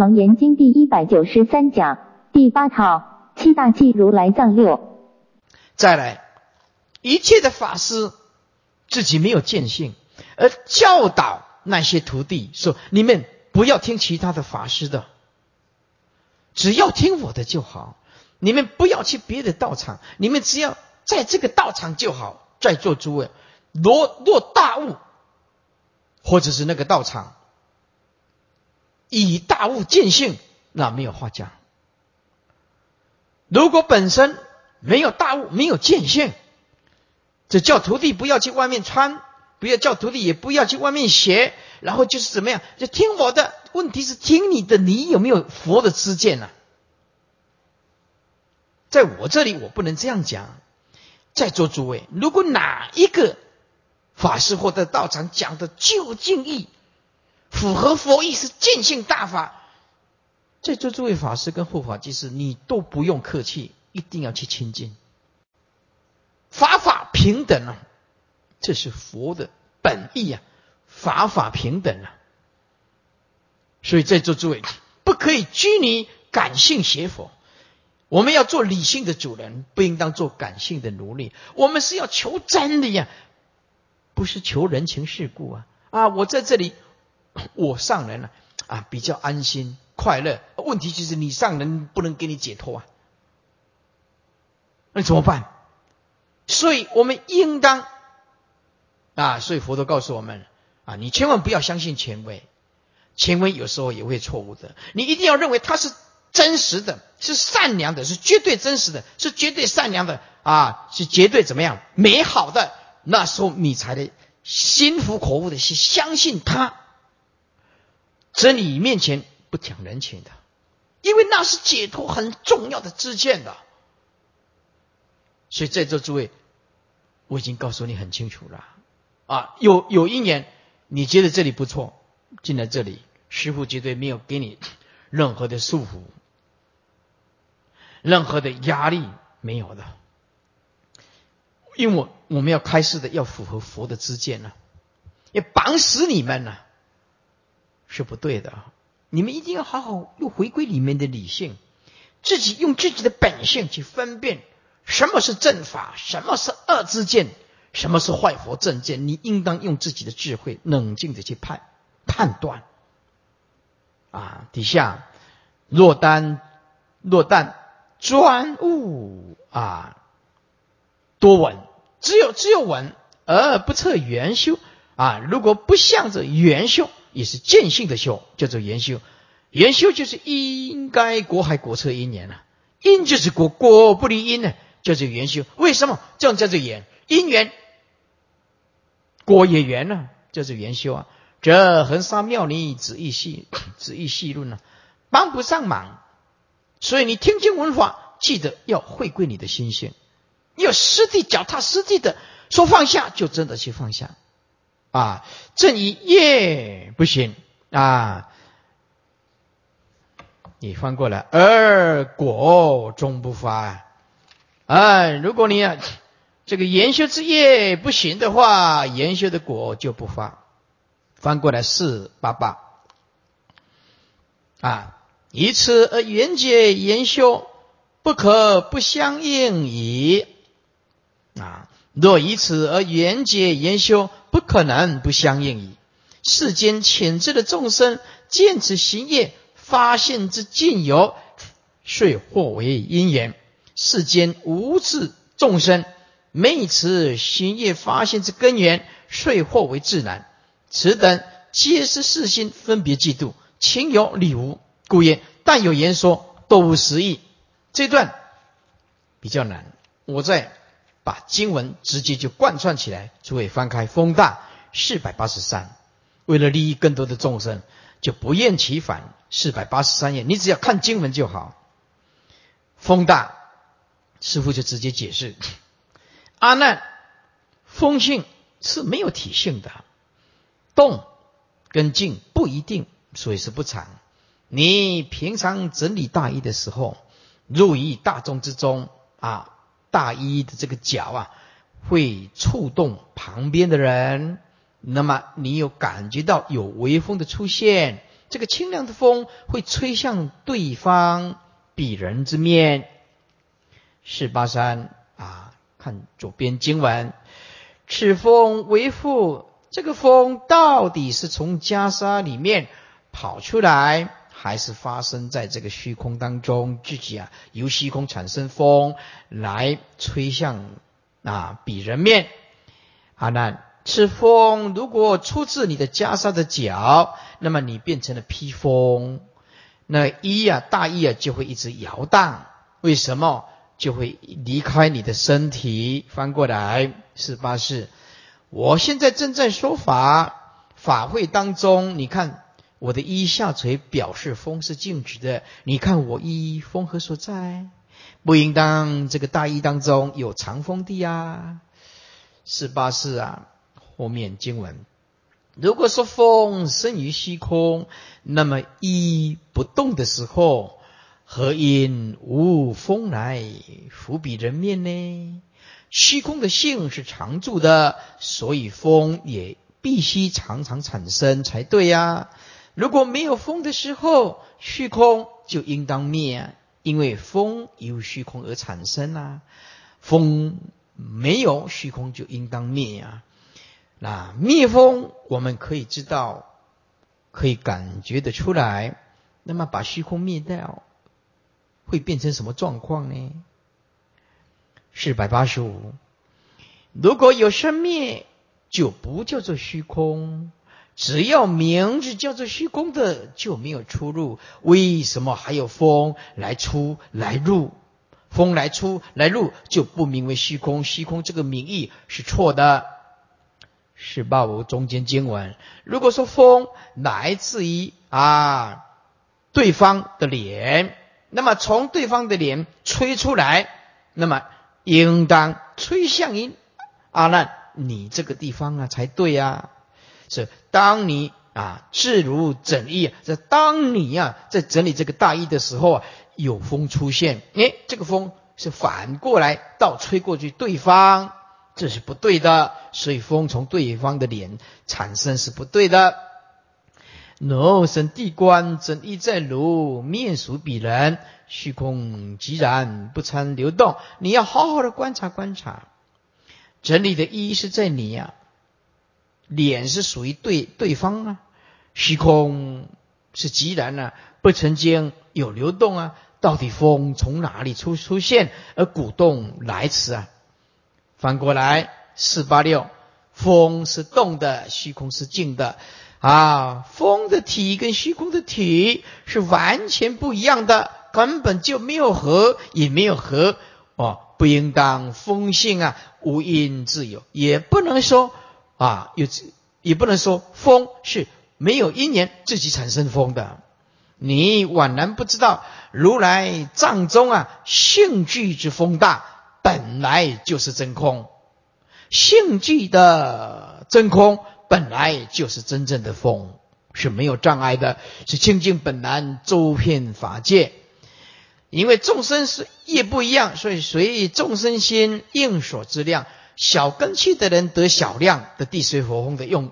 楞严经第一百九十三讲第八套七大忌如来藏六。再来，一切的法师自己没有见性，而教导那些徒弟说：“你们不要听其他的法师的，只要听我的就好。你们不要去别的道场，你们只要在这个道场就好。”在座诸位，若若大悟，或者是那个道场以大悟见性，那没有话讲。如果本身没有大悟，没有见性，这叫徒弟不要去外面穿，不要叫徒弟也不要去外面学，然后就是怎么样，就听我的。问题是听你的，你有没有佛的知见呢？在我这里，我不能这样讲。在座诸位，如果哪一个法师或者道场讲的究竟义，符合佛意是见性大法，在座诸位法师跟护法居士，你都不用客气，一定要去亲近。法法平等啊，这是佛的本意啊，法法平等啊。所以在座诸位不可以拘泥感性邪佛。我们要做理性的主人，不应当做感性的奴隶。我们是要求真理呀，不是求人情世故啊！啊，我在这里，我上人了啊，比较安心快乐。问题就是你上人不能给你解脱啊，那怎么办？所以我们应当啊，所以佛陀告诉我们啊，你千万不要相信权威，权威有时候也会错误的，你一定要认为他是。真实的是善良的，是绝对真实的，是绝对善良的啊，是绝对怎么样美好的？那时候你才得心服口服的去相信他。真理面前不讲人情的，因为那是解脱很重要的知见的。所以在座诸位，我已经告诉你很清楚了啊，有有一年你觉得这里不错，进来这里，师傅绝对没有给你任何的束缚。任何的压力没有的，因为我我们要开示的要符合佛的知见呢，要绑死你们呢，是不对的。你们一定要好好又回归里面的理性，自己用自己的本性去分辨什么是正法，什么是恶之见，什么是坏佛正见。你应当用自己的智慧冷静的去判判断。啊，底下若单若单。专务啊，多闻，只有只有闻而不测元修啊。如果不向着元修，也是见性的修，叫做圆修。圆修就是应该果海果测因缘了，因就是果，果不离因呢，叫做圆修。为什么这样叫做缘？因缘果也圆呢，叫做圆修啊。这恒沙妙尼旨意细，子意细论呢，帮不上忙。所以你听经闻法，记得要回归你的心性，要实地脚踏实地的说放下，就真的去放下啊！正一业不行啊，你翻过来，而果终不发啊！如果你啊这个研修之业不行的话，研修的果就不发。翻过来四八八啊。以此而缘解研修，不可不相应矣。啊，若以此而缘解研修，不可能不相应矣。世间浅智的众生，见此行业，发现之尽有，遂或为因缘；世间无智众生，昧此行业发现之根源，遂或为自然。此等皆是世心分别嫉妒，情有理无。故曰：但有言说，都无实义。这段比较难，我在把经文直接就贯穿起来。诸位翻开风大四百八十三，为了利益更多的众生，就不厌其烦。四百八十三页，你只要看经文就好。风大师傅就直接解释：阿难，风性是没有体性的，动跟静不一定，所以是不常。你平常整理大衣的时候，入于大众之中啊，大衣的这个脚啊，会触动旁边的人。那么你有感觉到有微风的出现，这个清凉的风会吹向对方鄙人之面。四八三啊，看左边经文，此风为父，这个风到底是从袈裟里面跑出来，还是发生在这个虚空当中？自己啊，由虚空产生风来吹向啊鄙人面。阿难，此风如果出自你的袈裟的脚，那么你变成了披风，那衣啊大衣啊就会一直摇荡。为什么？就会离开你的身体。翻过来，是八四。我现在正在说法，法会当中，你看我的衣下垂，表示风是静止的。你看我衣风何所在？不应当这个大衣当中有长风的呀。四八四啊，后面经文，如果说风生于虚空，那么衣不动的时候。何因无风来伏彼人面呢？虚空的性是常住的，所以风也必须常常产生才对呀。如果没有风的时候，虚空就应当灭，因为风由虚空而产生啊。风没有虚空就应当灭呀。那灭风，我们可以知道，可以感觉得出来。那么把虚空灭掉。会变成什么状况呢？四百八十五，如果有生灭，就不叫做虚空；只要名字叫做虚空的，就没有出入。为什么还有风来出来入？风来出来入，就不名为虚空。虚空这个名义是错的。是八五中间经文，如果说风来自于啊对方的脸。那么从对方的脸吹出来，那么应当吹向于阿难你这个地方啊才对呀。是当你啊自如整衣，这当你呀在整理这个大衣的时候啊，有风出现，哎，这个风是反过来倒吹过去对方，这是不对的。所以风从对方的脸产生是不对的。若生地观，真意在如面属彼人，虚空寂然不参流动。你要好好的观察观察，整理的意义是在你呀，脸是属于对对方啊，虚空是极然啊，不曾经有流动啊。到底风从哪里出出现而鼓动来此啊？反过来四八六，风是动的，虚空是静的。啊，风的体跟虚空的体是完全不一样的，根本就没有合，也没有合哦，不应当风性啊无因自有，也不能说啊有，也不能说风是没有因缘自己产生风的。你宛然不知道，如来藏中啊性具之风大，本来就是真空，性具的真空。本来就是真正的风，是没有障碍的，是清净本来周遍法界。因为众生是业不一样，所以随众生心应所之量。小根器的人得小量的地水火风的用，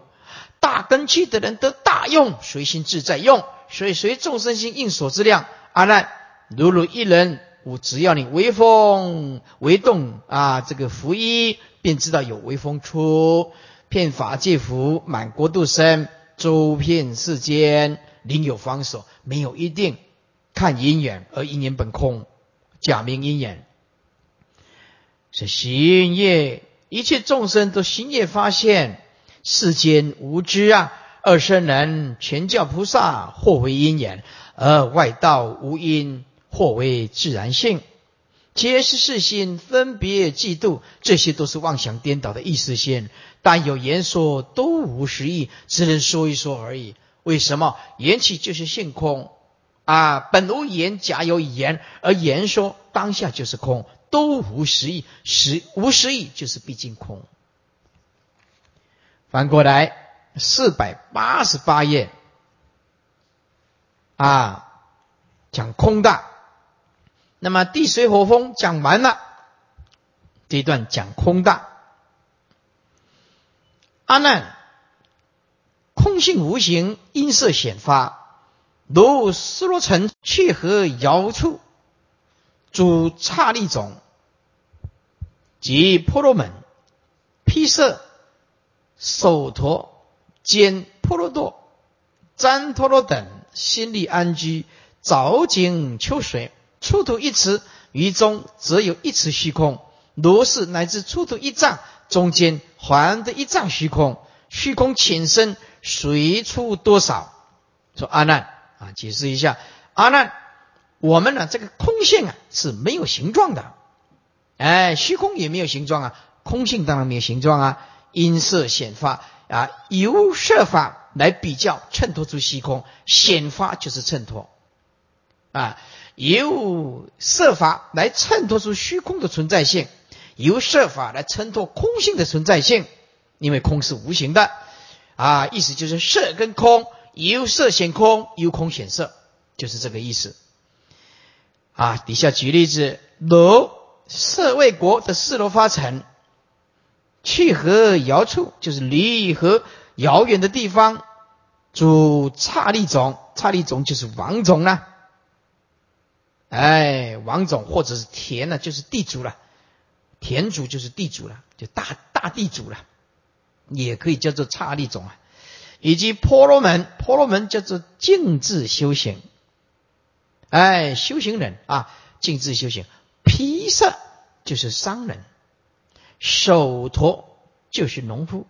大根器的人得大用，随心自在用。所以随众生心应所之量。阿难，如如一人，我只要你微风微动啊，这个拂衣，便知道有微风出。遍法界福，满国度生，周遍世间，另有方所，没有一定。看因缘而因缘本空，假名因缘是行业，一切众生都行业发现世间无知啊！二圣人全教菩萨，或为因缘，而外道无因，或为自然性。皆是世心分别嫉妒，这些都是妄想颠倒的意识心。但有言说，都无实意，只能说一说而已。为什么言起就是性空啊？本无言，假有言，而言说当下就是空，都无实意，实无实意就是毕竟空。翻过来，四百八十八页啊，讲空大。那么地水火风讲完了，这一段讲空大。阿难，空性无形，音色显发，如斯罗城去何遥处，主刹利种及婆罗门、披色、首陀、坚婆罗多、旃陀罗等，心力安居，早景秋水，出土一池，于中则有一池虚空。如是乃至出土一丈，中间还的一丈虚空，虚空浅深，随出多少？说阿难啊，解释一下，阿难，我们呢这个空性啊是没有形状的，哎，虚空也没有形状啊，空性当然没有形状啊，因色显发啊，由色法来比较衬托出虚空，显发就是衬托。啊，由色法来衬托出虚空的存在性。由设法来衬托空性的存在性，因为空是无形的。啊，意思就是色跟空，由色显空，由空显色，就是这个意思。啊。底下举例子，如色为国的四罗发城，去和遥处，就是离和遥远的地方，主刹利种，刹利种就是王种啦，哎，王种或者是田呢，就是地主了。田主就是地主了，就大大地主了，也可以叫做刹利种啊。以及婆罗门，婆罗门叫做静智修行，哎，修行人啊，静智修行。披萨就是商人，手陀就是农夫，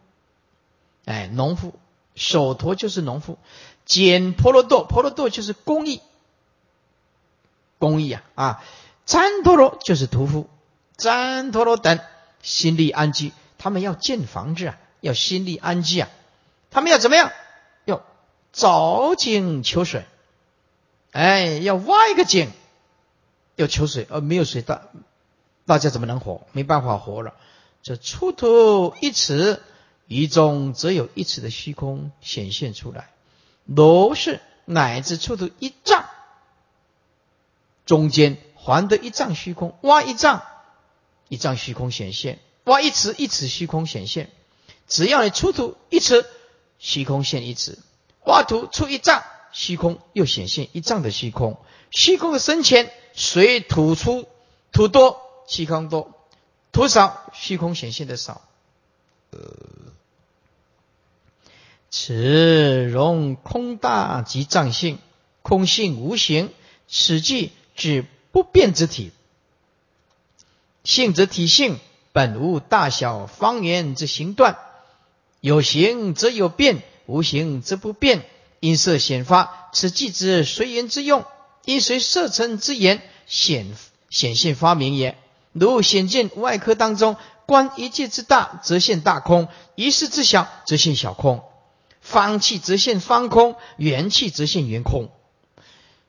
哎，农夫，手陀就是农夫。简婆罗多，婆罗多就是工艺，工艺啊啊，旃陀罗就是屠夫。旃陀罗等心力安居，他们要建房子啊，要心力安居啊，他们要怎么样？要凿井求水，哎，要挖一个井，要求水，而没有水，大大家怎么能活？没办法活了。这出土一尺，一中则有一尺的虚空显现出来。如是乃至出土一丈，中间还得一丈虚空，挖一丈。一丈虚空显现，挖一尺，一尺虚空显现。只要你出土一尺，虚空现一尺；挖土出一丈，虚空又显现一丈的虚空。虚空的深浅随土出土多，虚空多；土少，虚空显现的少。此容空大即藏性，空性无形，此即指不变之体。性则体性，本无大小方圆之形断，有形则有变，无形则不变。因色显发，此即之随缘之用，因随色尘之言显显现发明也。如显见外科当中，观一切之大，则现大空；一事之小，则现小空。方气则现方空，圆气则现圆空。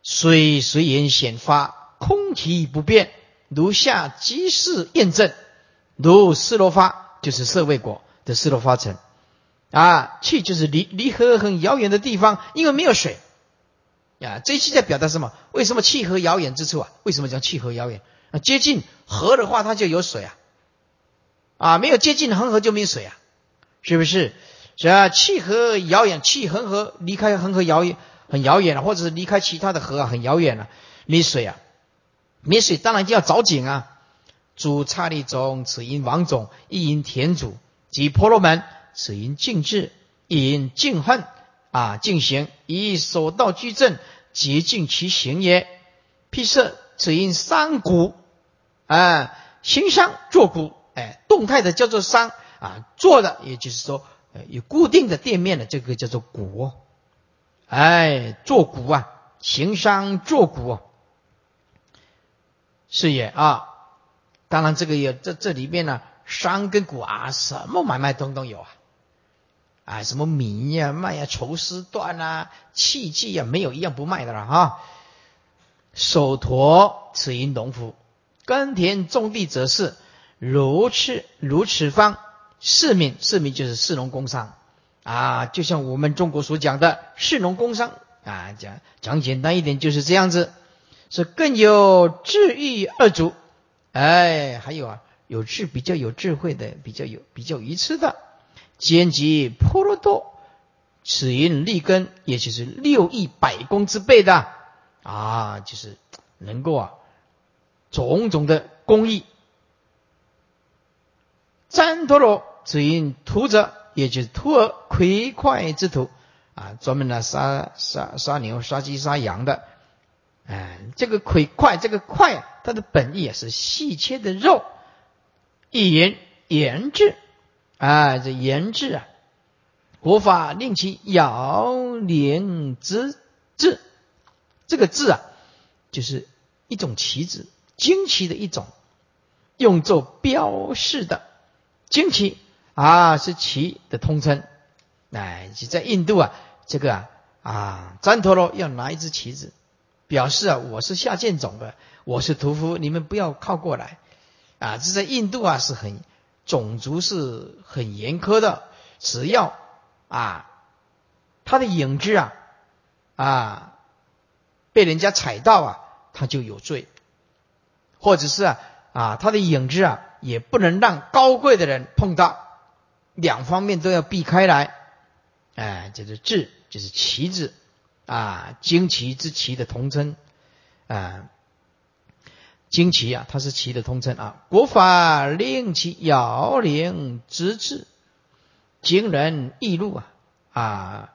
虽随缘显发，空体不变。如下即是验证，如斯罗发就是色味果的斯罗发成啊，气就是离离河很遥远的地方，因为没有水啊。这一期在表达什么？为什么气河遥远之处啊？为什么叫气河遥远？啊，接近河的话，它就有水啊，啊，没有接近恒河就没水啊，是不是？是啊，气河遥远，气恒河离开恒河遥远很遥远了，或者是离开其他的河啊很遥远了，没水啊。没水当然就要找井啊！主刹利种，此因王种，亦因田主及婆罗门，此因静智，亦因静恨啊！静行以所道居正，洁净其行也。辟色，此因三谷啊，行商坐谷，哎，动态的叫做商啊，坐的也就是说有固定的店面的这个叫做谷，哎，坐谷啊，行商坐谷。是也啊，当然这个也这这里面呢，商跟谷啊，什么买卖通通有啊，啊，什么米呀、麦呀、绸丝缎啊、器具呀，没有一样不卖的了哈。手陀此因农夫耕田种地则是如此如此方市民市民就是市农工商啊，就像我们中国所讲的市农工商啊，讲讲简单一点就是这样子。是更有智欲二主，哎，还有啊，有智比较有智慧的，比较有比较愚痴的，兼及婆罗多，此因立根，也就是六亿百功之辈的啊，就是能够啊种种的工艺。旃陀罗此因屠者，也就是徒儿魁快之徒啊，专门来杀杀杀牛、杀鸡、杀羊的。哎，这个魁快，这个快，它的本意啊是细切的肉，一言言制啊，这言制啊。国法令其摇铃之字，这个字啊，就是一种旗子，旌旗的一种，用作标示的旌旗啊，是旗的通称。哎，就在印度啊，这个啊啊，旃陀罗要拿一只旗子，表示啊，我是下贱种的，我是屠夫，你们不要靠过来啊。这在印度啊，是很种族是很严苛的，只要。啊，他的影子啊，啊，被人家踩到啊，他就有罪；或者是啊，啊，他的影子啊，也不能让高贵的人碰到，两方面都要避开来。哎，这是字，就是旗子啊，旌旗之旗的同称啊，旌旗啊，它是旗的通称啊。国法令其摇铃之志。惊人易路啊！啊，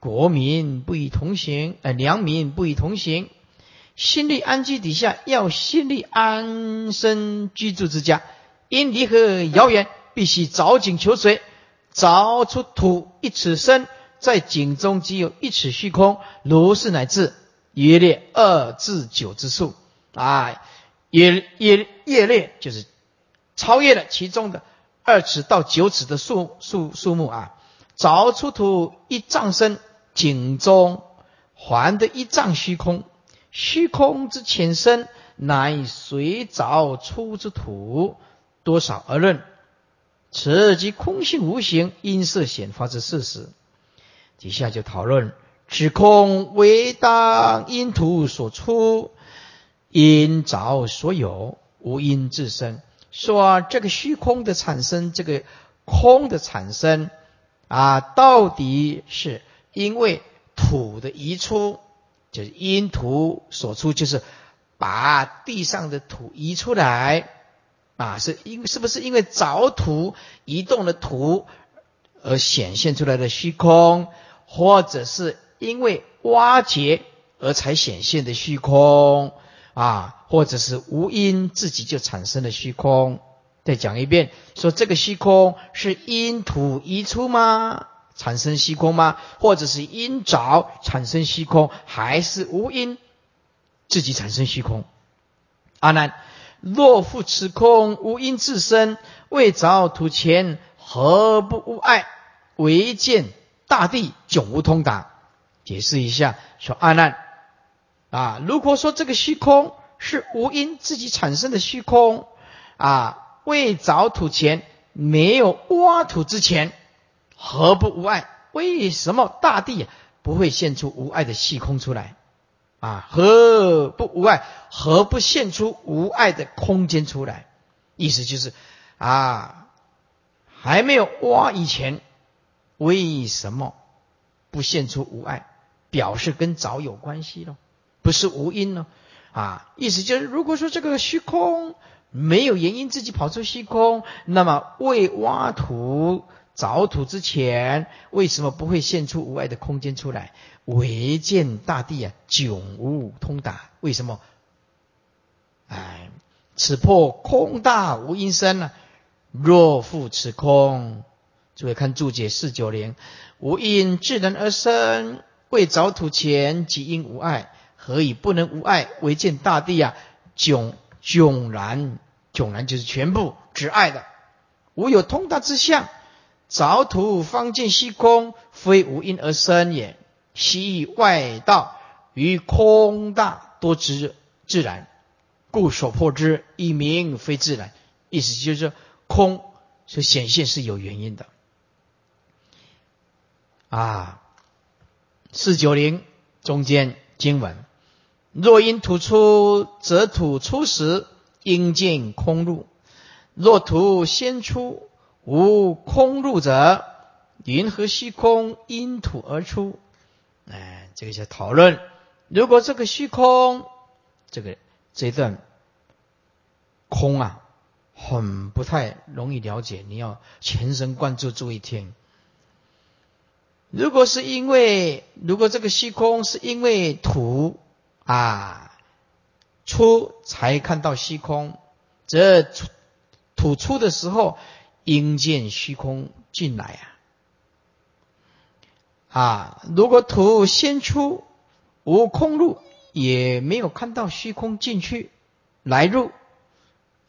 国民不与同行，呃，良民不与同行。心力安居底下，要心力安身居住之家，因离河遥远，必须凿井求水，凿出土一尺深，在井中只有一尺虚空，如是乃至约列二至九之数啊，也也越略就是超越了其中的。二尺到九尺的树树树木啊，凿出土一丈深，井中还的一丈虚空，虚空之浅深，乃随凿出之土多少而论。此即空性无形，因色显发之事实。底下就讨论：此空为当因土所出，因凿所有，无因自生。说这个虚空的产生，这个空的产生啊，到底是因为土的移出，就是因土所出，就是把地上的土移出来啊，是因是不是因为凿土移动了土而显现出来的虚空，或者是因为挖掘而才显现的虚空？啊，或者是无因自己就产生了虚空。再讲一遍，说这个虚空是因土移出吗？产生虚空吗？或者是因凿产生虚空，还是无因自己产生虚空？阿难，若复此空无因自生，未凿土前，何不无碍？唯见大地迥无通达。解释一下，说阿难。啊，如果说这个虚空是无因自己产生的虚空，啊，未凿土前没有挖土之前，何不无碍？为什么大地不会现出无碍的虚空出来？啊，何不无碍？何不现出无碍的空间出来？意思就是，啊，还没有挖以前，为什么不现出无碍？表示跟凿有关系喽。不是无因呢，啊，意思就是，如果说这个虚空没有原因自己跑出虚空，那么未挖土凿土之前，为什么不会现出无碍的空间出来？唯见大地啊，迥无通达，为什么？哎，此破空大无因生呢？若复此空，诸位看注解四九零，无因自然而生，未凿土前即因无碍。何以不能无爱？唯见大地啊，迥迥然，迥然就是全部只爱的，无有通达之相。凿土方见虚空，非无因而生也。悉外道于空大多知自然，故所破之以名非自然。意思就是说，空所显现是有原因的。啊，四九零中间经文。若因土出，则土出时应见空入；若土先出，无空入者，云和虚空因土而出。哎，这个叫讨论。如果这个虚空，这个这段空啊，很不太容易了解，你要全神贯注注意听。如果是因为，如果这个虚空是因为土啊出才看到虚空，则土出的时候应见虚空进来啊啊！如果土先出无空入，也没有看到虚空进去来入，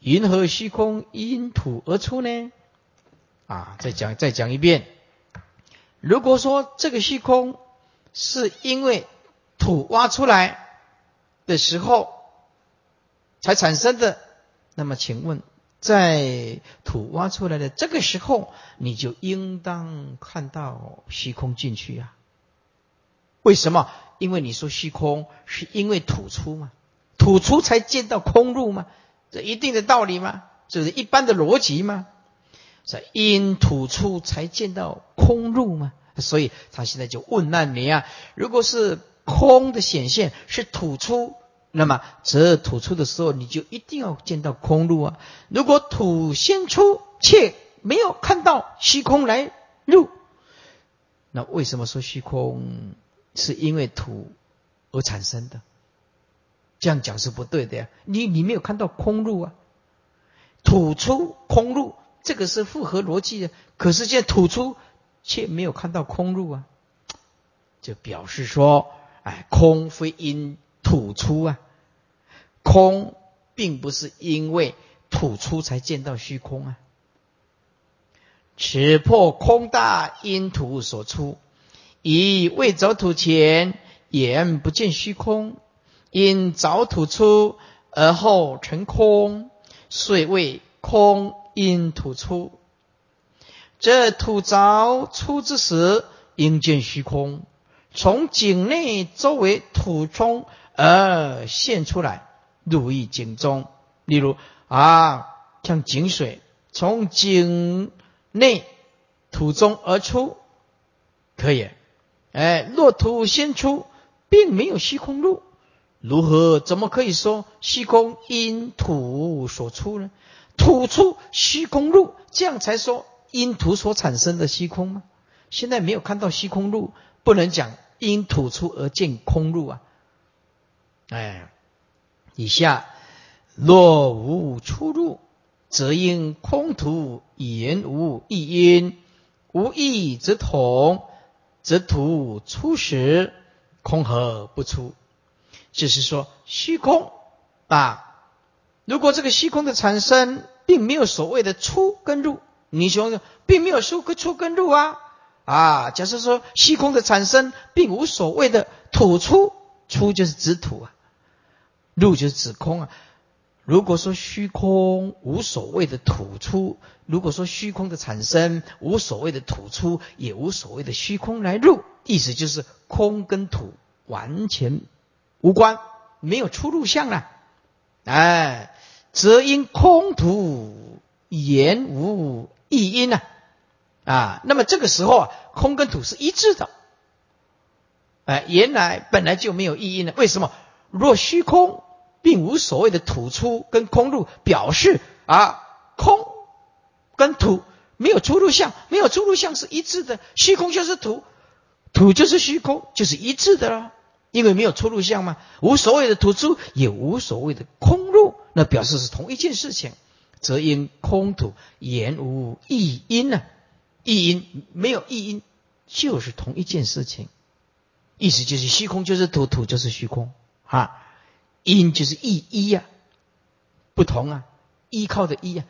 云何虚空因土而出呢？啊，再讲再讲一遍。如果说这个虚空是因为土挖出来的时候才产生的，那么请问，在土挖出来的这个时候，你就应当看到虚空进去呀？为什么？因为你说虚空是因为土出嘛，土出才见到空入嘛，这一定的道理吗？这是一般的逻辑吗？在因土出才见到空入嘛，所以他现在就问那你啊，如果是空的显现是吐出，那么则吐出的时候你就一定要见到空入啊。如果土先出却没有看到虚空来入，那为什么说虚空是因为土而产生的？这样讲是不对的呀，你你没有看到空入啊，吐出空入。这个是符合逻辑的，可是现在吐出却没有看到空入啊，就表示说，哎，空非因吐出啊，空并不是因为吐出才见到虚空啊。此破空大因土所出，以未着土前眼不见虚空，因早土出而后成空，遂为空。因土出，这土凿出之时，应见虚空，从井内周围土中而现出来，入于井中。例如啊，像井水从井内土中而出，可以。哎，若土先出，并没有虚空入，如何？怎么可以说虚空因土所出呢？土出虚空入，这样才说因土所产生的虚空吗？现在没有看到虚空入，不能讲因土出而见空入啊！哎，以下若无出入，则因空土言无异因，无异则同，则土出时空何不出？就是说虚空啊。如果这个虚空的产生并没有所谓的出跟入，你说并没有出跟出跟入啊啊！假设说虚空的产生并无所谓的土出，出就是指土啊，入就是指空啊。如果说虚空无所谓的土出，如果说虚空的产生无所谓的土出，也无所谓的虚空来入，意思就是空跟土完全无关，没有出入相了，哎。则因空土言无异因呐，啊，那么这个时候啊，空跟土是一致的，哎，原来本来就没有意义呢。为什么？若虚空并无所谓的土出跟空入，表示啊，空跟土没有出入相，没有出入相是一致的。虚空就是土，土就是虚空，就是一致的了。因为没有出入相嘛，无所谓的土出，也无所谓的空入，那表示是同一件事情，则因空土言无异因呢？异因没有异因，就是同一件事情，意思就是虚空就是土，土就是虚空啊，因就是异一呀，不同啊，依靠的依呀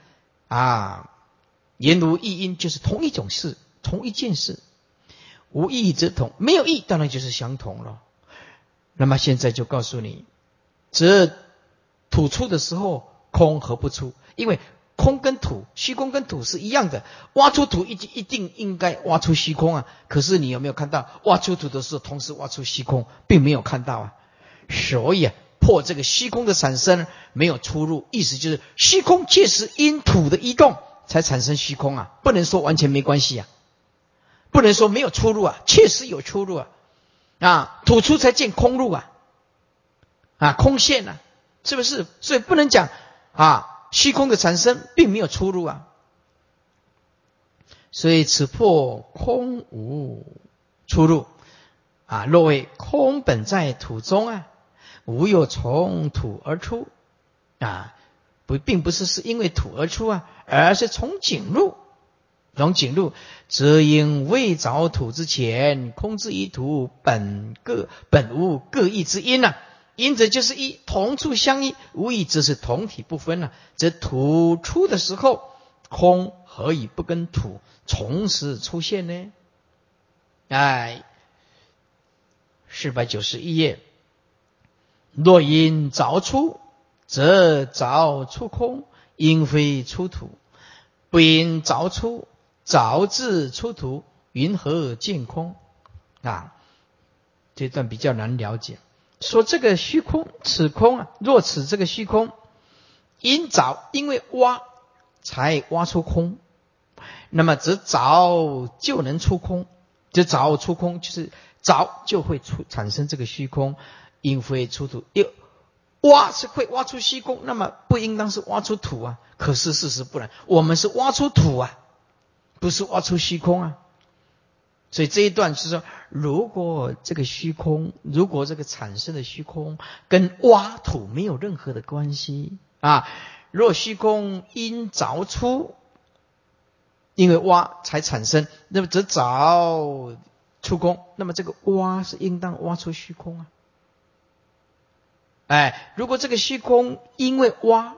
啊，言如异因就是同一种事，同一件事，无异则同，没有异当然就是相同了。那么现在就告诉你，这土出的时候，空何不出？因为空跟土、虚空跟土是一样的，挖出土一定一定应该挖出虚空啊。可是你有没有看到，挖出土的时候，同时挖出虚空，并没有看到啊。所以啊，破这个虚空的产生没有出入，意思就是虚空确实因土的移动才产生虚空啊，不能说完全没关系啊。不能说没有出入啊，确实有出入啊，啊，土出才见空入啊，啊，空现啊，是不是？所以不能讲啊，虚空的产生并没有出入啊。所以此破空无出入啊，若为空本在土中啊，无有从土而出啊，不，并不是是因为土而出啊，而是从井入。从井入，则因未着土之前，空之一土本各本无各异之因呢。因则就是一同处相依，无异则是同体不分了。则土出的时候，空何以不跟土同时出现呢？哎，四百九十一页。若因凿出，则凿出空，因非出土；不因凿出。早自出土，云何见空？啊，这段比较难了解。说这个虚空，此空啊，若此这个虚空，因早因为挖才挖出空，那么则早就能出空，只早出空就是早就会出产生这个虚空，因非出土。又挖是会挖出虚空，那么不应当是挖出土啊？可是事实不然，我们是挖出土啊。不是挖出虚空啊，所以这一段是说，如果这个虚空，如果这个产生的虚空跟挖土没有任何的关系啊，若虚空因凿出，因为挖才产生，那么则凿出空，那么这个挖是应当挖出虚空啊。哎，如果这个虚空因为挖。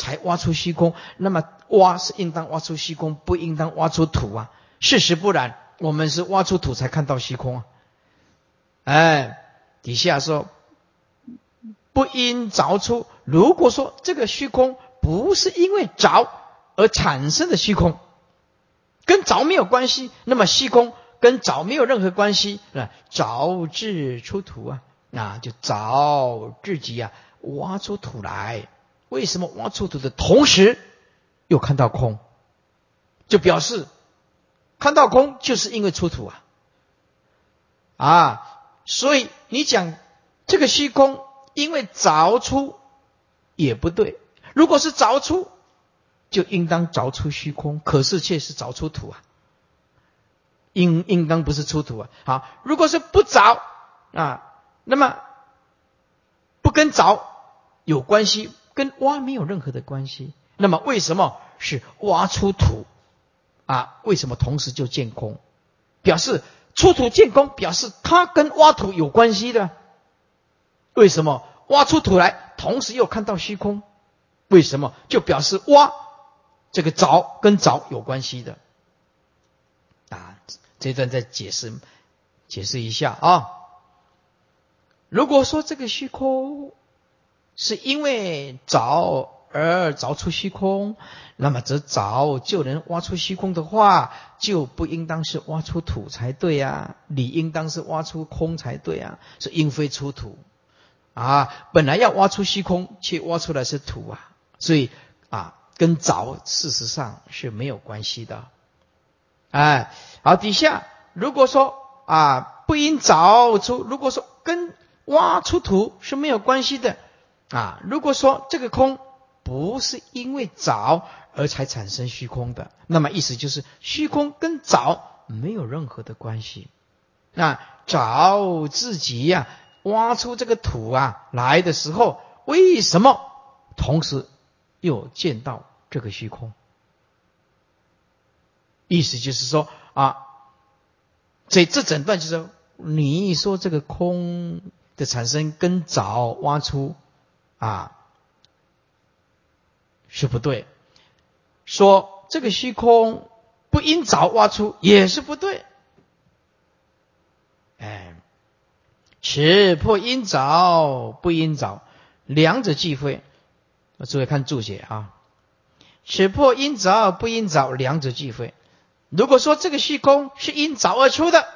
才挖出虚空，那么挖是应当挖出虚空，不应当挖出土啊。事实不然，我们是挖出土才看到虚空啊。哎，底下说不应凿出。如果说这个虚空不是因为凿而产生的虚空，跟凿没有关系，那么虚空跟凿没有任何关系，那凿至出土啊，那就凿自己啊，挖出土来。为什么挖出土的同时又看到空，就表示看到空就是因为出土啊啊！所以你讲这个虚空因为凿出也不对。如果是凿出，就应当凿出虚空，可是却是凿出土啊，应应当不是出土啊。好，如果是不凿啊，那么不跟凿有关系。跟挖没有任何的关系，那么为什么是挖出土啊？为什么同时就见空？表示出土见空，表示它跟挖土有关系的。为什么挖出土来，同时又看到虚空？为什么就表示挖这个凿跟凿有关系的？啊，这段再解释解释一下啊。如果说这个虚空。是因为凿而凿出虚空，那么则凿就能挖出虚空的话，就不应当是挖出土才对呀，理应当是挖出空才对啊，是应非出土啊，本来要挖出虚空，却挖出来是土啊，所以啊，跟凿事实上是没有关系的。哎，好，底下如果说啊，不应凿出，如果说跟挖出土是没有关系的。啊，如果说这个空不是因为凿而才产生虚空的，那么意思就是虚空跟凿没有任何的关系。那凿自己呀挖出这个土啊来的时候，为什么同时又见到这个虚空？意思就是说啊，这这整段就是你说这个空的产生跟凿挖出。啊，是不对。说这个虚空不因凿挖出也是不对。哎，此破因凿不因凿，两者俱非。诸位看注解啊，此破因凿不因凿，两者俱非。如果说这个虚空是因凿而出的，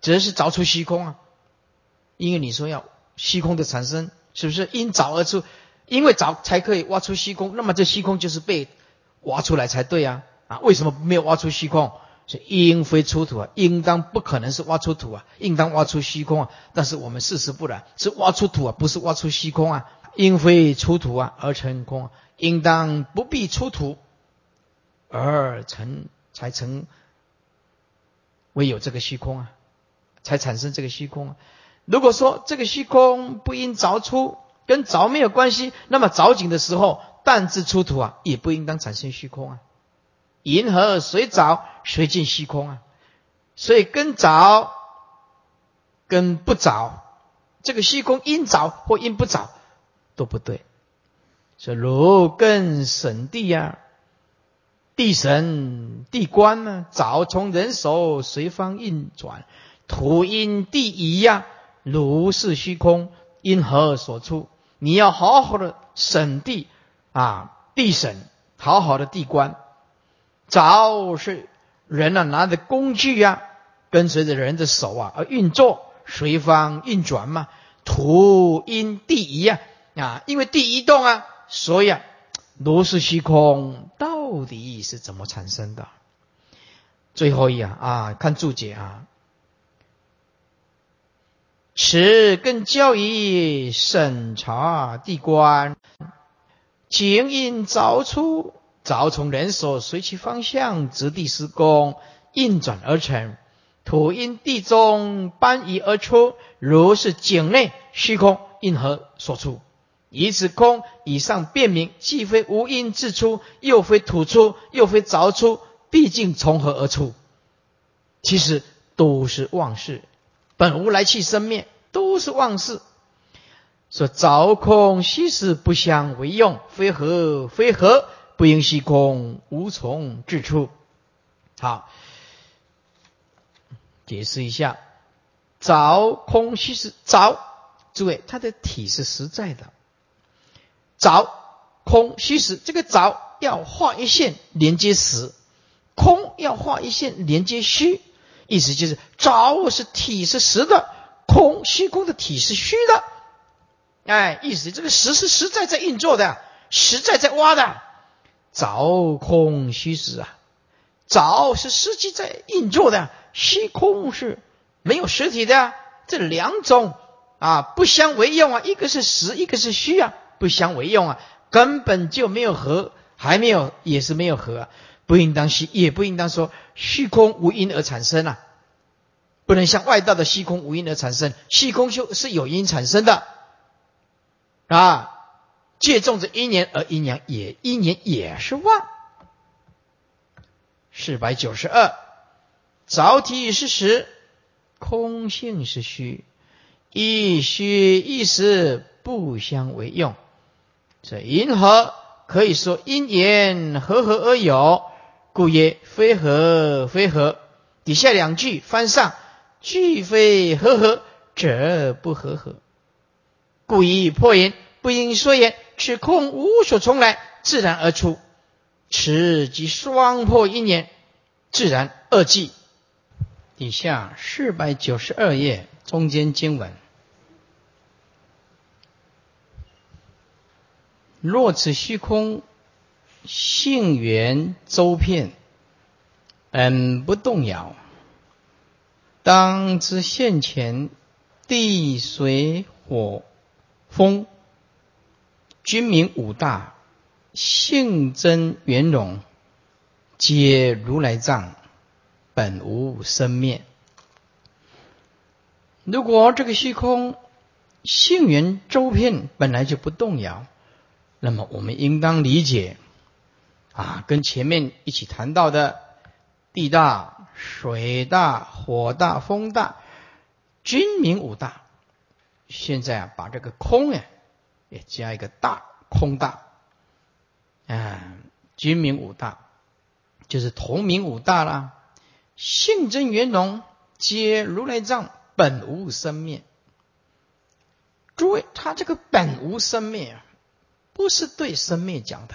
则是凿出虚空啊。因为你说要虚空的产生。是不是因凿而出？因为凿才可以挖出虚空，那么这虚空就是被挖出来才对啊！啊，为什么没有挖出虚空？是应非出土啊，应当不可能是挖出土啊，应当挖出虚空啊。但是我们事实不然，是挖出土啊，不是挖出虚空啊。应非出土啊而成空，应当不必出土而成才成，唯有这个虚空啊，才产生这个虚空啊。如果说这个虚空不应凿出，跟凿没有关系，那么凿井的时候但自出土啊，也不应当产生虚空啊。银河随凿随进虚空啊，所以跟凿跟不凿，这个虚空因凿或因不凿都不对。说如根神地呀，地神地官呢，凿从人手随方运转，土因地移呀，如是虚空因何所出？你要好好的审地啊，地审好好的地官。凿是人啊拿着工具啊，跟随着人的手啊而运作，随方运转嘛。土因地移啊啊，因为地移动啊，所以啊，如是虚空到底是怎么产生的？最后一啊啊，看注解啊，此更教于审查地官，经因凿出。凿从人所随其方向直地施工运转而成，土因地中搬移而出，如是井内虚空因何所出？以此空以上辨明，既非无因自出，又非土出，又非凿出，毕竟从何而出？其实都是妄事，本无来去生灭，都是妄事。说凿空虚实不相为用，非合非合。不应虚空，无从自出。好，解释一下，凿空虚实，凿，诸位，它的体是实在的。凿空虚实，这个凿要画一线连接实，空要画一线连接虚，意思就是凿是体是实的，空虚空的体是虚的。哎，意思这个实是实在在运作的，实在在挖的。凿空虚实啊，凿是实际在运作的，虚空是没有实体的，这两种啊不相为用啊，一个是实，一个是虚啊，不相为用啊，根本就没有合，还没有也是没有合，啊，不应当虚，也不应当说虚空无因而产生啊，不能像外道的虚空无因而产生，虚空就是有因产生的啊。借种子一年而阴阳也一年也是万。四百九十二，凿体是实，空性是虚，一虚一实不相为用。这银河可以说因缘和合而有，故曰非合非合。底下两句翻上，俱非合合则不合合，故以破言，不应说言。此空无所从来，自然而出。此即双破一年，自然二寂。底下四百九十二页中间经文：若此虚空性缘周遍，本不动摇，当知现前地水火风。君名五大，性真圆融，皆如来藏，本无生灭。如果这个虚空性缘周遍，本来就不动摇，那么我们应当理解啊，跟前面一起谈到的地大、水大、火大、风大，君民五大。现在啊，把这个空呀。也加一个大空大，啊，君民五大，就是同名五大啦。性真圆融，皆如来藏，本无生灭。诸位，他这个本无生灭啊，不是对生灭讲的，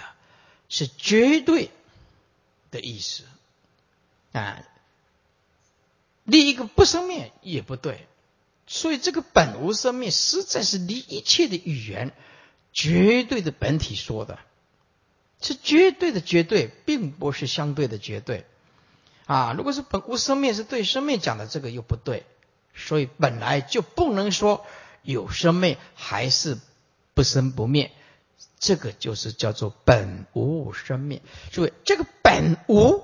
是绝对的意思啊。立一个不生灭也不对。所以这个本无生灭，实在是离一切的语言绝对的本体说的，是绝对的绝对，并不是相对的绝对。啊，如果是本无生灭是对，生灭讲的这个又不对，所以本来就不能说有生灭还是不生不灭，这个就是叫做本无生灭。诸位，这个本无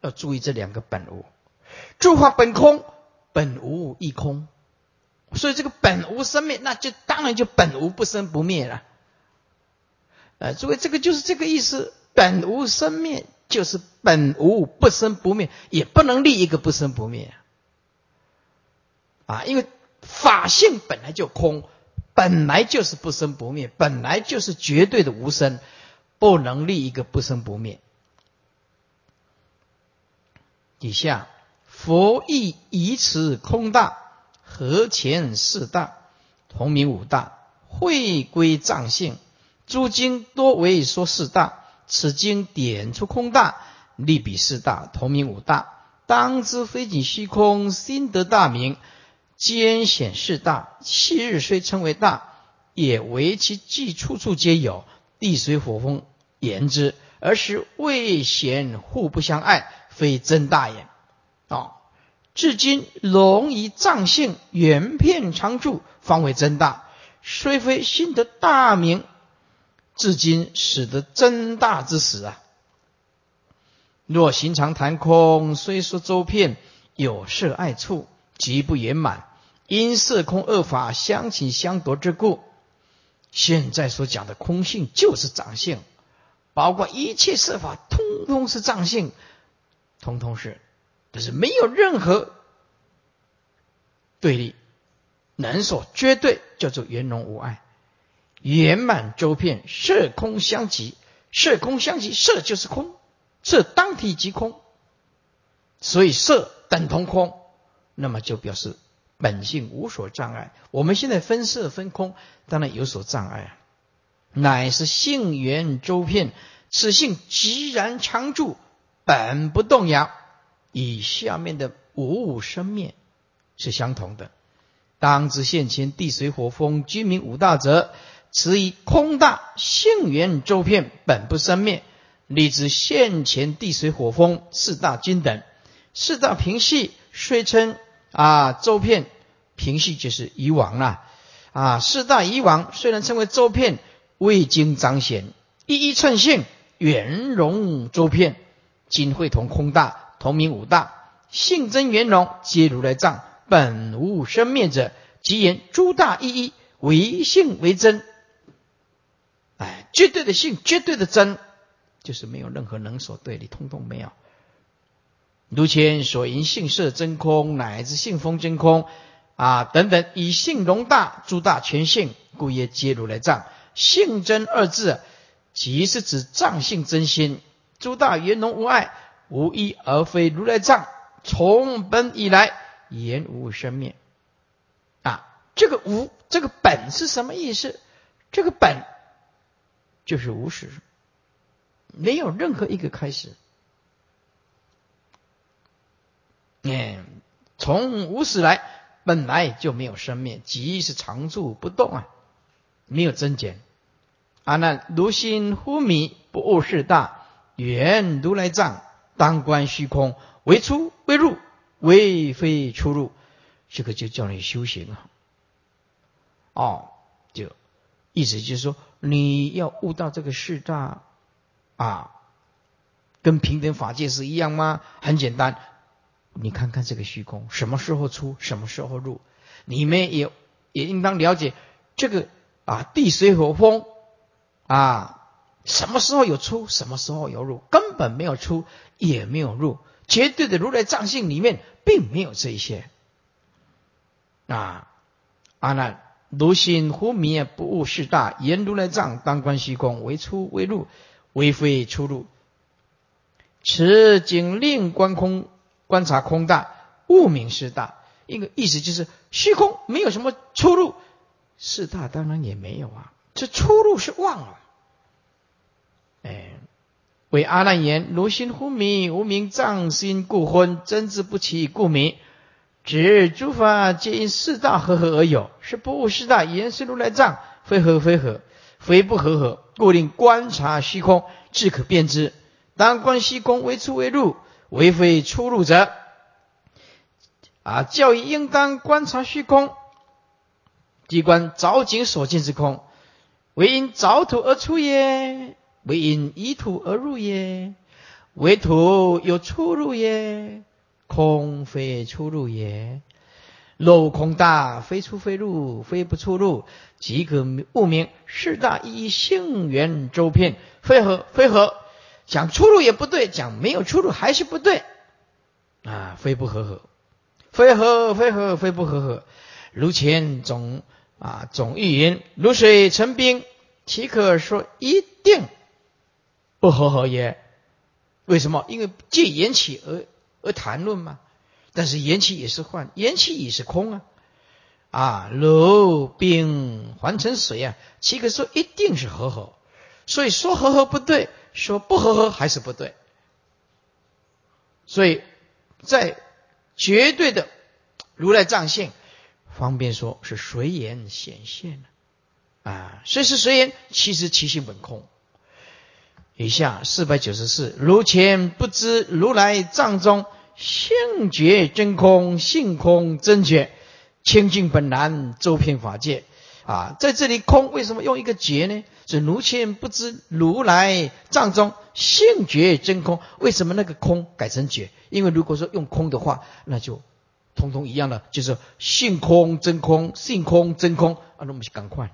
要注意这两个本无，诸法本空，本无亦空，所以这个本无生灭，那就当然就本无不生不灭了。呃，诸位，这个就是这个意思，本无生灭。就是本无不生不灭，也不能立一个不生不灭啊！因为法性本来就空，本来就是不生不灭，本来就是绝对的无生，不能立一个不生不灭。底下佛意以此空大，合前四大，同名五大，会归藏性，诸经多为说四大。此经点出空大，立比四大，同名五大。当知非仅虚空，心得大名，兼显事大。昔日虽称为大，也为其既处处皆有。地水火风言之，而是未显互不相爱，非真大也。啊，至今龙以藏性圆片常住，方为真大。虽非心得大名。至今使得真大之时啊！若行常谈空，虽说周遍有涉爱处，极不圆满，因色空二法相侵相夺之故。现在所讲的空性就是长性，包括一切色法，通通是藏性，通通是，就是没有任何对立，能所绝对叫做圆融无碍。圆满周遍，色空相即，色空相即，色就是空，色当体即空，所以色等同空，那么就表示本性无所障碍。我们现在分色分空，当然有所障碍啊，乃是性缘周遍，此性寂然常住，本不动摇，与下面的五五生灭是相同的。当知现前地水火风，居民五大者。此以空大性缘周遍，本不生灭。立知现前地水火风四大经等，四大平系虽称啊周遍，平系就是以往啦啊四大以往虽然称为周片，未经彰显，一一称性圆融周片，今会同空大同名五大，性真圆融，皆如来藏，本无生灭者，即言诸大一一唯性为真。哎，绝对的性，绝对的真，就是没有任何能所对立，通通没有。如前所言性色真空，乃至性风真空啊等等，以性容大，诸大全性，故曰皆如来藏。性真二字，即是指藏性真心，诸大圆融无碍，无一而非如来藏。从本以来，言无生灭。啊，这个无，这个本是什么意思？这个本。就是无始，没有任何一个开始。嗯，从无始来，本来就没有生灭，即是常住不动啊，没有增减。啊，那如心忽迷，不悟事大，缘如来藏，当观虚空，为出为入，为非出入，这个就叫你修行啊。哦，就意思就是说。你要悟到这个世大啊，跟平等法界是一样吗？很简单，你看看这个虚空，什么时候出，什么时候入？你们也也应当了解这个啊，地水火风啊，什么时候有出，什么时候有入？根本没有出，也没有入，绝对的如来藏性里面并没有这一些啊，阿难。如心忽迷不悟事大，言如来藏当观虚空，为出为入，为非出入。此经令观空，观察空大，悟明是大。一个意思就是虚空没有什么出路，四大当然也没有啊。这出路是忘了。哎，为阿难言：如心忽迷，无名藏心故昏，真知不起故迷。指诸法皆因四大合合而有，是不悟四大言是如来藏，非合非合，非不合合，故令观察虚空，自可辨之。当观虚空为出为入，为非出入者，啊，教育应当观察虚空，即观凿井所见之空，为因凿土而出也，为因依土而入也，为土有出入也，空非出入也。镂空大，非出非入，非不出入，即可悟明四大一性缘周遍，非合非合。讲出路也不对，讲没有出路还是不对啊！非不合合，非合非合非不合合。如前总啊总预言，如水成冰，岂可说一定不合合也？为什么？因为借缘起而而谈论嘛。但是缘起也是幻，缘起也是空啊！啊，如冰还成水啊，岂可说一定是合合？所以说合合不对，说不合合还是不对。所以在绝对的如来藏性方便说是随缘显现啊，虽是随缘，其实其性本空。以下四百九十四，如前不知如来藏中。性觉真空，性空真觉，清净本然，周遍法界。啊，在这里空为什么用一个觉呢？是如前不知如来藏中性觉真空，为什么那个空改成觉？因为如果说用空的话，那就通通一样了，就是性空真空，性空真空啊，那我们赶快，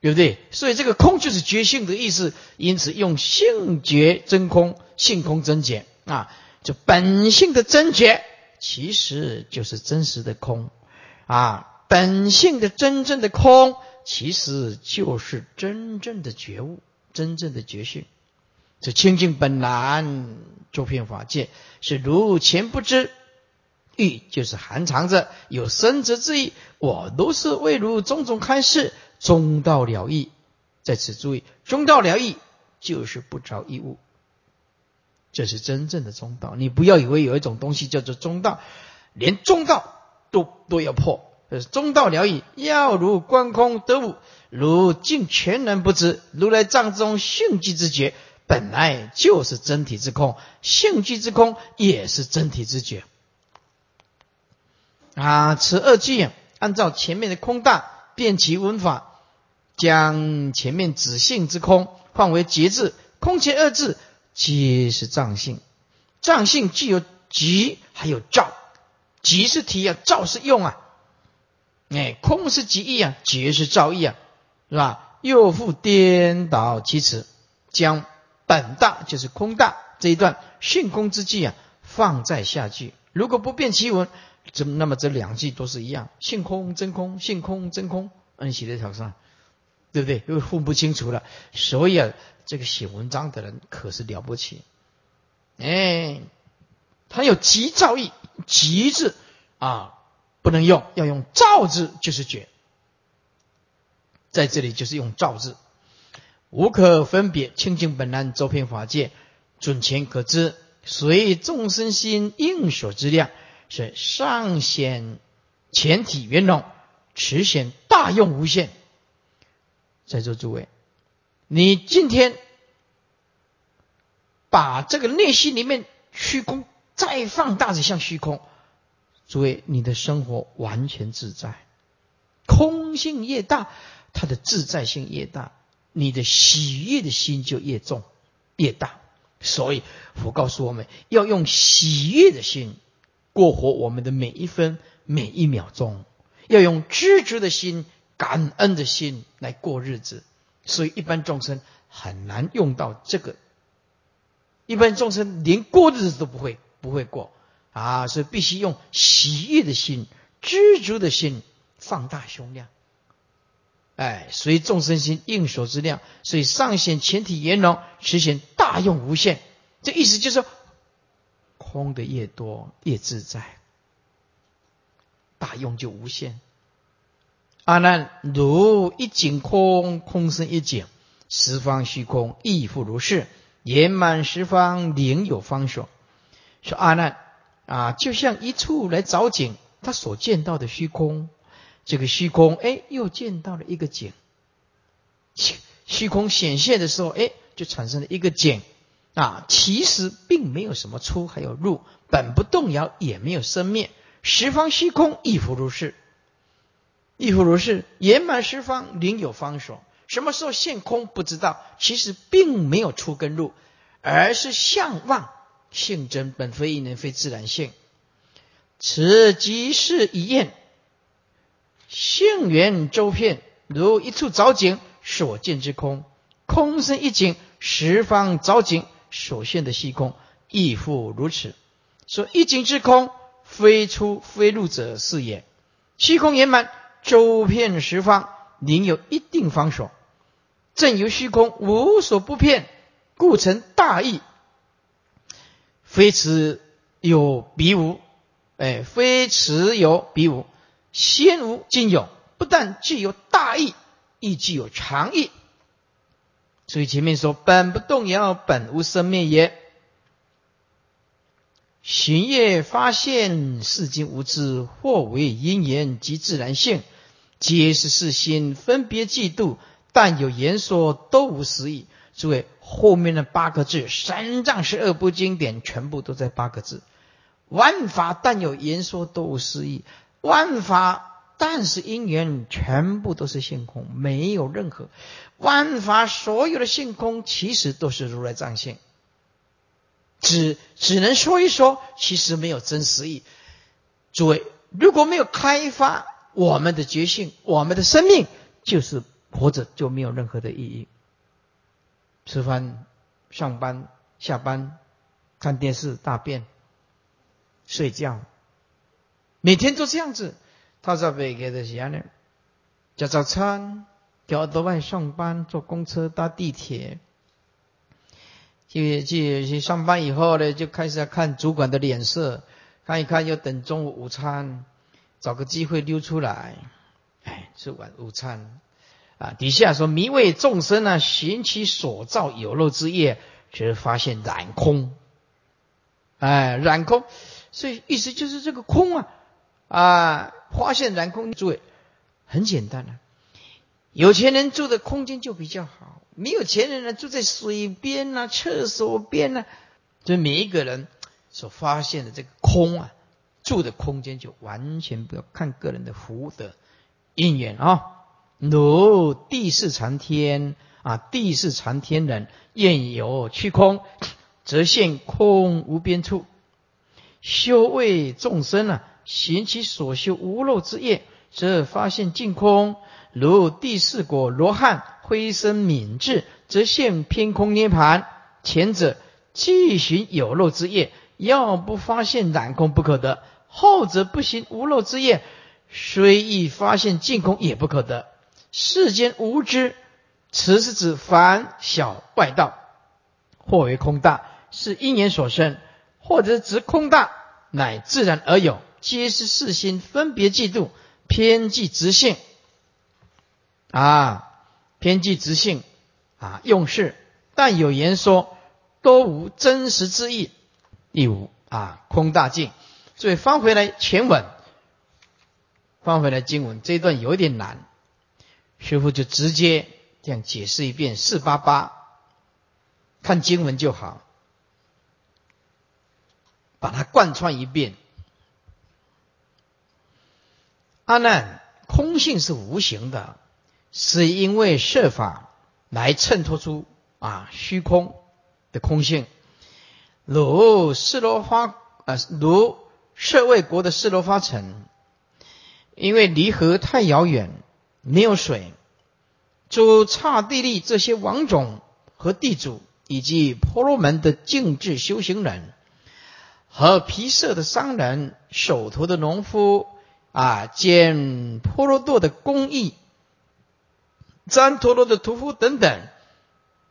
对不对？所以这个空就是觉性的意思，因此用性觉真空，性空真觉啊。就本性的真觉，其实就是真实的空啊！本性的真正的空，其实就是真正的觉悟，真正的觉性。这清净本来诸遍法界，是如前不知，欲就是含藏着有生者之意。我都是为如种种开示，中道了义。在此注意，中道了义就是不着一物。这是真正的中道，你不要以为有一种东西叫做中道，连中道都都要破。中道了义，要如观空得悟，如尽全然不知。如来藏中性寂之觉，本来就是真体之空，性寂之空也是真体之觉。啊，此二句，按照前面的空大变其文法，将前面指性之空换为节字，空前二字。皆是藏性，藏性既有极，还有照。极是体啊，照是用啊。哎，空是极意啊，极是造意啊，是吧？又复颠倒其词，将本大就是空大这一段性空之句啊，放在下句。如果不变其文，这那么这两句都是一样，性空真空，性空真空，按写在条上。对不对？又分不清楚了。所以啊，这个写文章的人可是了不起。哎，他有急躁意，急字啊不能用，要用造字就是绝。在这里就是用造字，无可分别，清净本然，周遍法界，准前可知，随众生心应所之量，是上显前体圆融，持显大用无限。在座诸位，你今天把这个内心里面虚空再放大，的像虚空，诸位，你的生活完全自在。空性越大，它的自在性越大，你的喜悦的心就越重越大。所以佛告诉我们要用喜悦的心过活我们的每一分每一秒钟，要用知足的心。感恩的心来过日子，所以一般众生很难用到这个。一般众生连过日子都不会，不会过啊！所以必须用喜悦的心、知足的心放大胸量。哎，随众生心应所之量，所以上显前体圆融，实现大用无限。这意思就是，空的越多越自在，大用就无限。阿难，如一景空，空生一景，十方虚空亦复如是，圆满十方，宁有方所。说阿难啊，就像一处来找景，他所见到的虚空，这个虚空，哎，又见到了一个景。虚空显现的时候，哎，就产生了一个景。啊，其实并没有什么出还有入，本不动摇，也没有生灭，十方虚空亦复如是，亦复如是，圆满十方灵有方所。什么时候现空不知道，其实并没有出跟入，而是相望性真本非一能非自然性，此即是一验，性缘周遍，如一处藻井，所见之空，空生一井，十方藻井所现的虚空亦复如此。说一井之空，非出非入者是也。虚空圆满，周遍十方，宁有一定方所。正由虚空无所不遍，故成大义。非此有彼无，哎，非此有彼无，先无今有，不但具有大义，亦具有常义。所以前面说本不动摇，本无生灭也。寻业发现世间无知，或为因缘及自然性，皆是世心分别嫉妒。但有言说都无实意。诸位，后面的八个字“三藏十二部经典”全部都在八个字。万法但有言说都无实意，万法但是因缘，全部都是性空，没有任何万法所有的性空，其实都是如来藏性。只只能说一说，其实没有真实意。诸位，如果没有开发我们的觉性，我们的生命就是。活着就没有任何的意义。吃饭、上班、下班、看电视、大便、睡觉，每天都这样子。他在北给的是呢，吃早餐，叫到外上班，坐公车、搭地铁。去去去上班以后呢，就开始要看主管的脸色，看一看，要等中午午餐，找个机会溜出来，哎，吃晚午餐。啊，底下说迷为众生呢，寻其所造有漏之业，就是发现染空。哎，染空，所以意思就是这个空啊，啊，发现染空。诸位，很简单啊，有钱人住的空间就比较好，没有钱人呢住在水边啊、厕所边啊，所以每一个人所发现的这个空啊，住的空间就完全不要看个人的福德因缘啊。如地势长天啊，地势长天人，愿有虚空，则现空无边处。修为众生啊，行其所修无漏之业，则发现净空。如地势果罗汉，灰身敏智，则现偏空涅盘。前者既行有漏之业，要不发现染空不可得；后者不行无漏之业，虽亦发现净空也不可得。世间无知，此是指凡小外道，或为空大，是因缘所生；或者指空大，乃自然而有，皆是世心分别嫉妒，偏计直性啊，偏计直性啊，用事但有言说，多无真实之意。第五啊，空大境。所以翻回来前文，翻回来经文这一段有点难。师傅就直接这样解释一遍四八八，看经文就好，把它贯穿一遍。阿难，空性是无形的，是因为设法来衬托出啊虚空的空性。如四罗花啊，如舍卫国的四罗花城，因为离合太遥远。没有水，诸刹地利这些王种和地主，以及婆罗门的静智修行人，和皮色的商人、手头的农夫啊，兼婆罗多的工艺、旃陀罗的屠夫等等，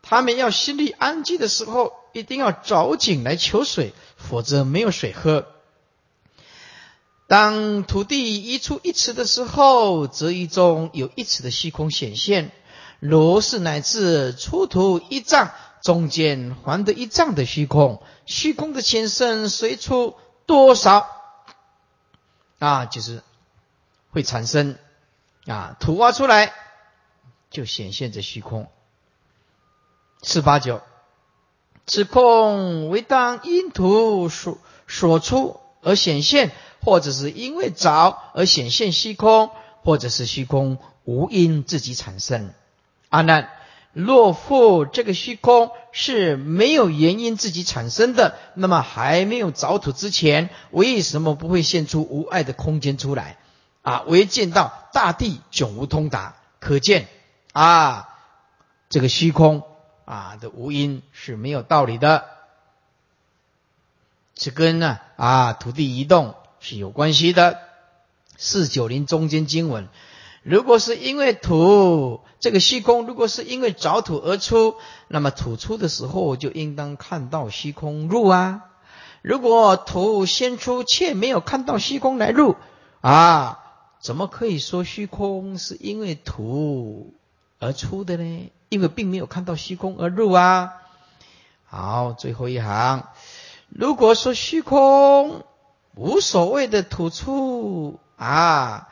他们要心里安静的时候，一定要找井来求水，否则没有水喝。当土地一出一尺的时候，则一中有一尺的虚空显现。如是乃至出土一丈，中间还得一丈的虚空。虚空的前身随出多少啊？就是会产生啊，土挖出来就显现着虚空。四八九，此空为当因土所所出而显现，或者是因为着而显现虚空，或者是虚空无因自己产生。阿难，若复这个虚空是没有原因自己产生的，那么还没有着土之前，为什么不会现出无碍的空间出来？啊，唯见到大地迥无通达，可见啊，这个虚空啊的无因是没有道理的，这跟呢啊土地移动是有关系的。四九零中间经文，如果是因为土这个虚空，如果是因为着土而出，那么土出的时候就应当看到虚空入啊。如果土先出，却没有看到虚空来入啊。怎么可以说虚空是因为土而出的呢？因为并没有看到虚空而入啊。好，最后一行，如果说虚空无所谓的土出啊，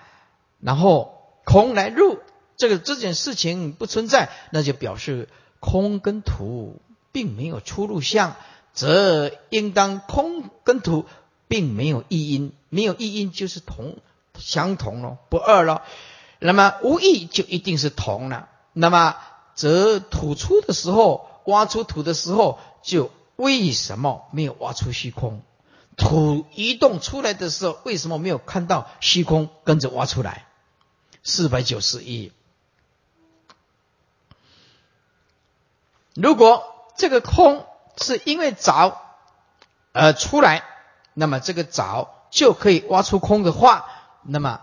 然后空来入，这个这件事情不存在，那就表示空跟土并没有出入相，则应当空跟土并没有异因，没有异因就是同。相同咯，不二咯。那么无异就一定是同了。那么则土出的时候，挖出土的时候，就为什么没有挖出虚空？土移动出来的时候，为什么没有看到虚空跟着挖出来？四百九十一。如果这个空是因为凿而出来，那么这个凿就可以挖出空的话。那么，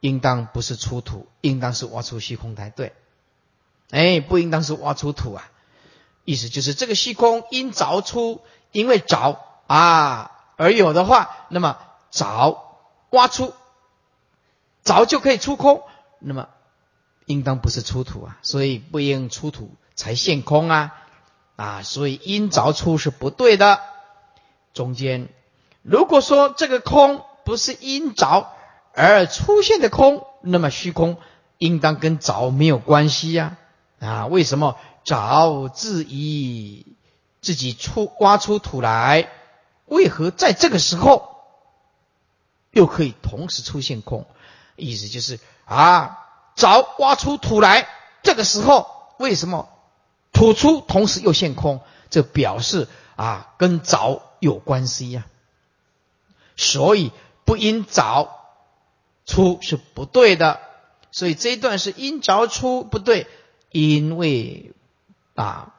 应当不是出土，应当是挖出虚空才对。哎，不应当是挖出土啊！意思就是这个虚空因凿出，因为凿啊而有的话，那么凿挖出凿就可以出空，那么应当不是出土啊，所以不应出土才现空啊啊！所以因凿出是不对的。中间如果说这个空不是因凿。而出现的空，那么虚空应当跟凿没有关系呀？啊，为什么凿自疑自己出挖出土来，为何在这个时候又可以同时出现空？意思就是啊，凿挖出土来，这个时候为什么土出同时又现空？这表示啊，跟凿有关系呀。所以不因凿。出是不对的，所以这一段是因凿出不对，因为啊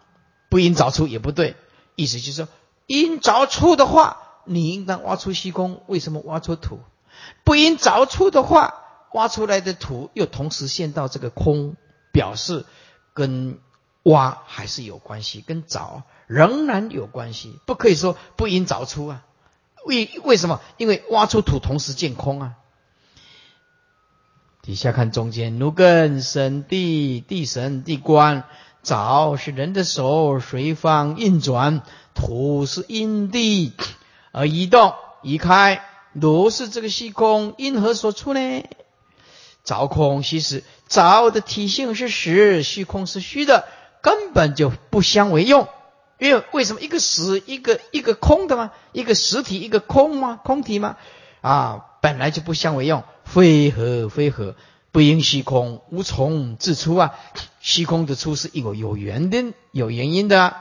不因凿出也不对，意思就是说因着出的话，你应当挖出虚空，为什么挖出土？不因着出的话，挖出来的土又同时现到这个空，表示跟挖还是有关系，跟凿仍然有关系，不可以说不因着出啊？为为什么？因为挖出土同时见空啊。底下看中间，奴根神地地神地官，凿是人的手随方运转，土是因地而移动移开。如是这个虚空因何所出呢？凿空其实凿的体性是实，虚空是虚的，根本就不相为用。因为为什么一个实一个一个空的吗？一个实体一个空吗？空体吗？啊，本来就不相为用。非合非合，不应虚空无从自出啊！虚空的出是有有缘的，有原因的。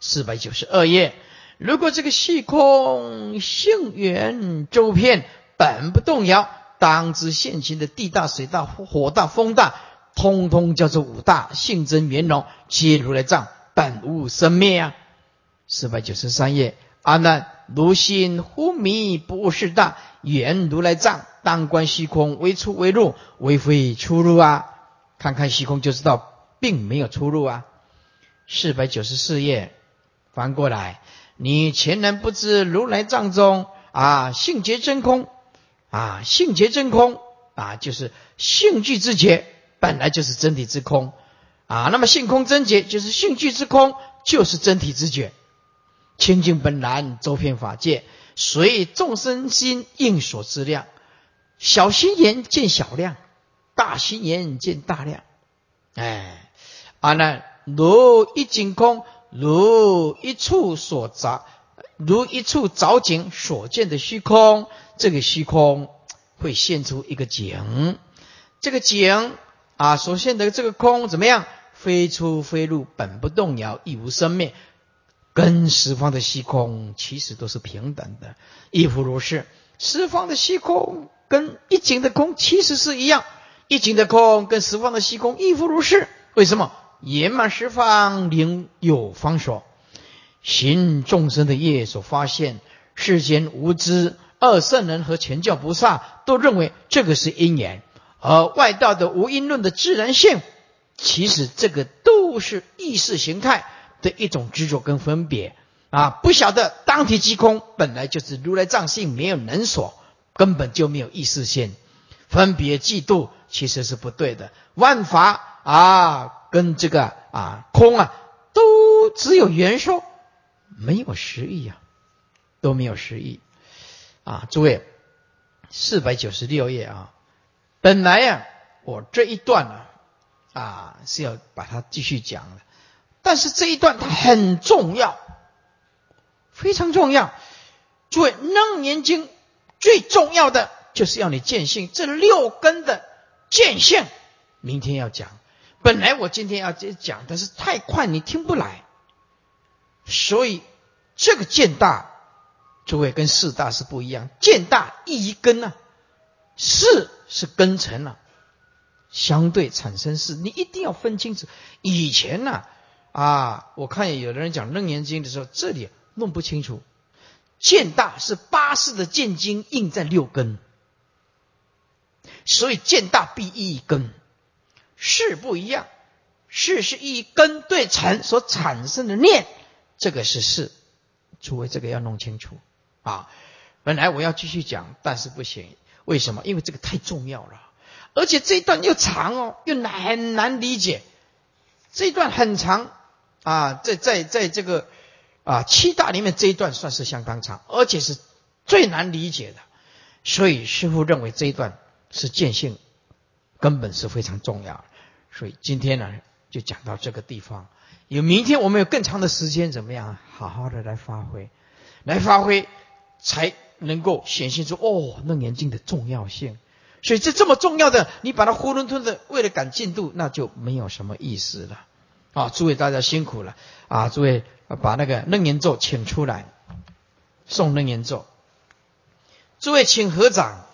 四百九十二页，如果这个虚空性缘周遍，本不动摇，当知现行的地大、水大、火大、风大，通通叫做五大性真圆融，皆如来藏，本无生灭啊！四百九十三页，阿难，如心忽迷，不悟事大，缘如来藏。当观虚空，为出为入，为非出入啊！看看虚空就知道，并没有出入啊。四百九十四页，翻过来，你前人不知如来藏中啊，性觉真空啊，性觉真空啊，就是性具之觉，本来就是真体之空啊。那么性空真觉，就是性具之空，就是真体之觉。清净本来周遍法界，随众生心应所知量。小心眼见小量，大心眼见大量。哎，阿难，如一境空，如一处所着，如一处着景所见的虚空，这个虚空会现出一个景，这个景啊所现的这个空怎么样？飞出飞入，本不动摇，亦无生灭，跟十方的虚空其实都是平等的，亦复如是。十方的虚空跟一景的空其实是一样，一景的空跟十方的虚空亦复如是。为什么？圆满十方灵有方所，行众生的业所发现，世间无知二圣人和全教菩萨都认为这个是因缘，而外道的无因论的自然性，其实这个都是意识形态的一种执着跟分别啊！不晓得当体即空，本来就是如来藏性，没有能所，根本就没有意识性，分别嫉妒其实是不对的，万法啊。跟这个啊空啊，都只有元说，没有实意啊，都没有实意啊。诸位，四百九十六页啊，本来呀，我这一段呢啊是要把它继续讲的，但是这一段它很重要，非常重要。诸位，《楞严经》最重要的就是要你见性，这六根的见性，明天要讲。本来我今天要讲，但是太快你听不来，所以这个见大，诸位跟四大是不一样。见大一一根呢，四是根尘了，相对产生四，你一定要分清楚。以前呢，啊，我看有的人讲楞严经的时候，这里弄不清楚。见大是八世的见经印在六根，所以见大必一根。是不一样，是是一根对尘所产生的念，这个是事。诸位，这个要弄清楚啊！本来我要继续讲，但是不行，为什么？因为这个太重要了，而且这一段又长哦，又难很难理解。这一段很长啊，在在在这个啊七大里面这一段算是相当长，而且是最难理解的。所以师父认为这一段是见性。根本是非常重要，所以今天呢就讲到这个地方。有明天我们有更长的时间，怎么样？好好的来发挥，来发挥，才能够显现出哦楞严经的重要性。所以这这么重要的，你把它囫囵吞的为了赶进度，那就没有什么意思了。啊，诸位大家辛苦了啊！诸位把那个楞严咒请出来，送楞严咒。诸位请合掌。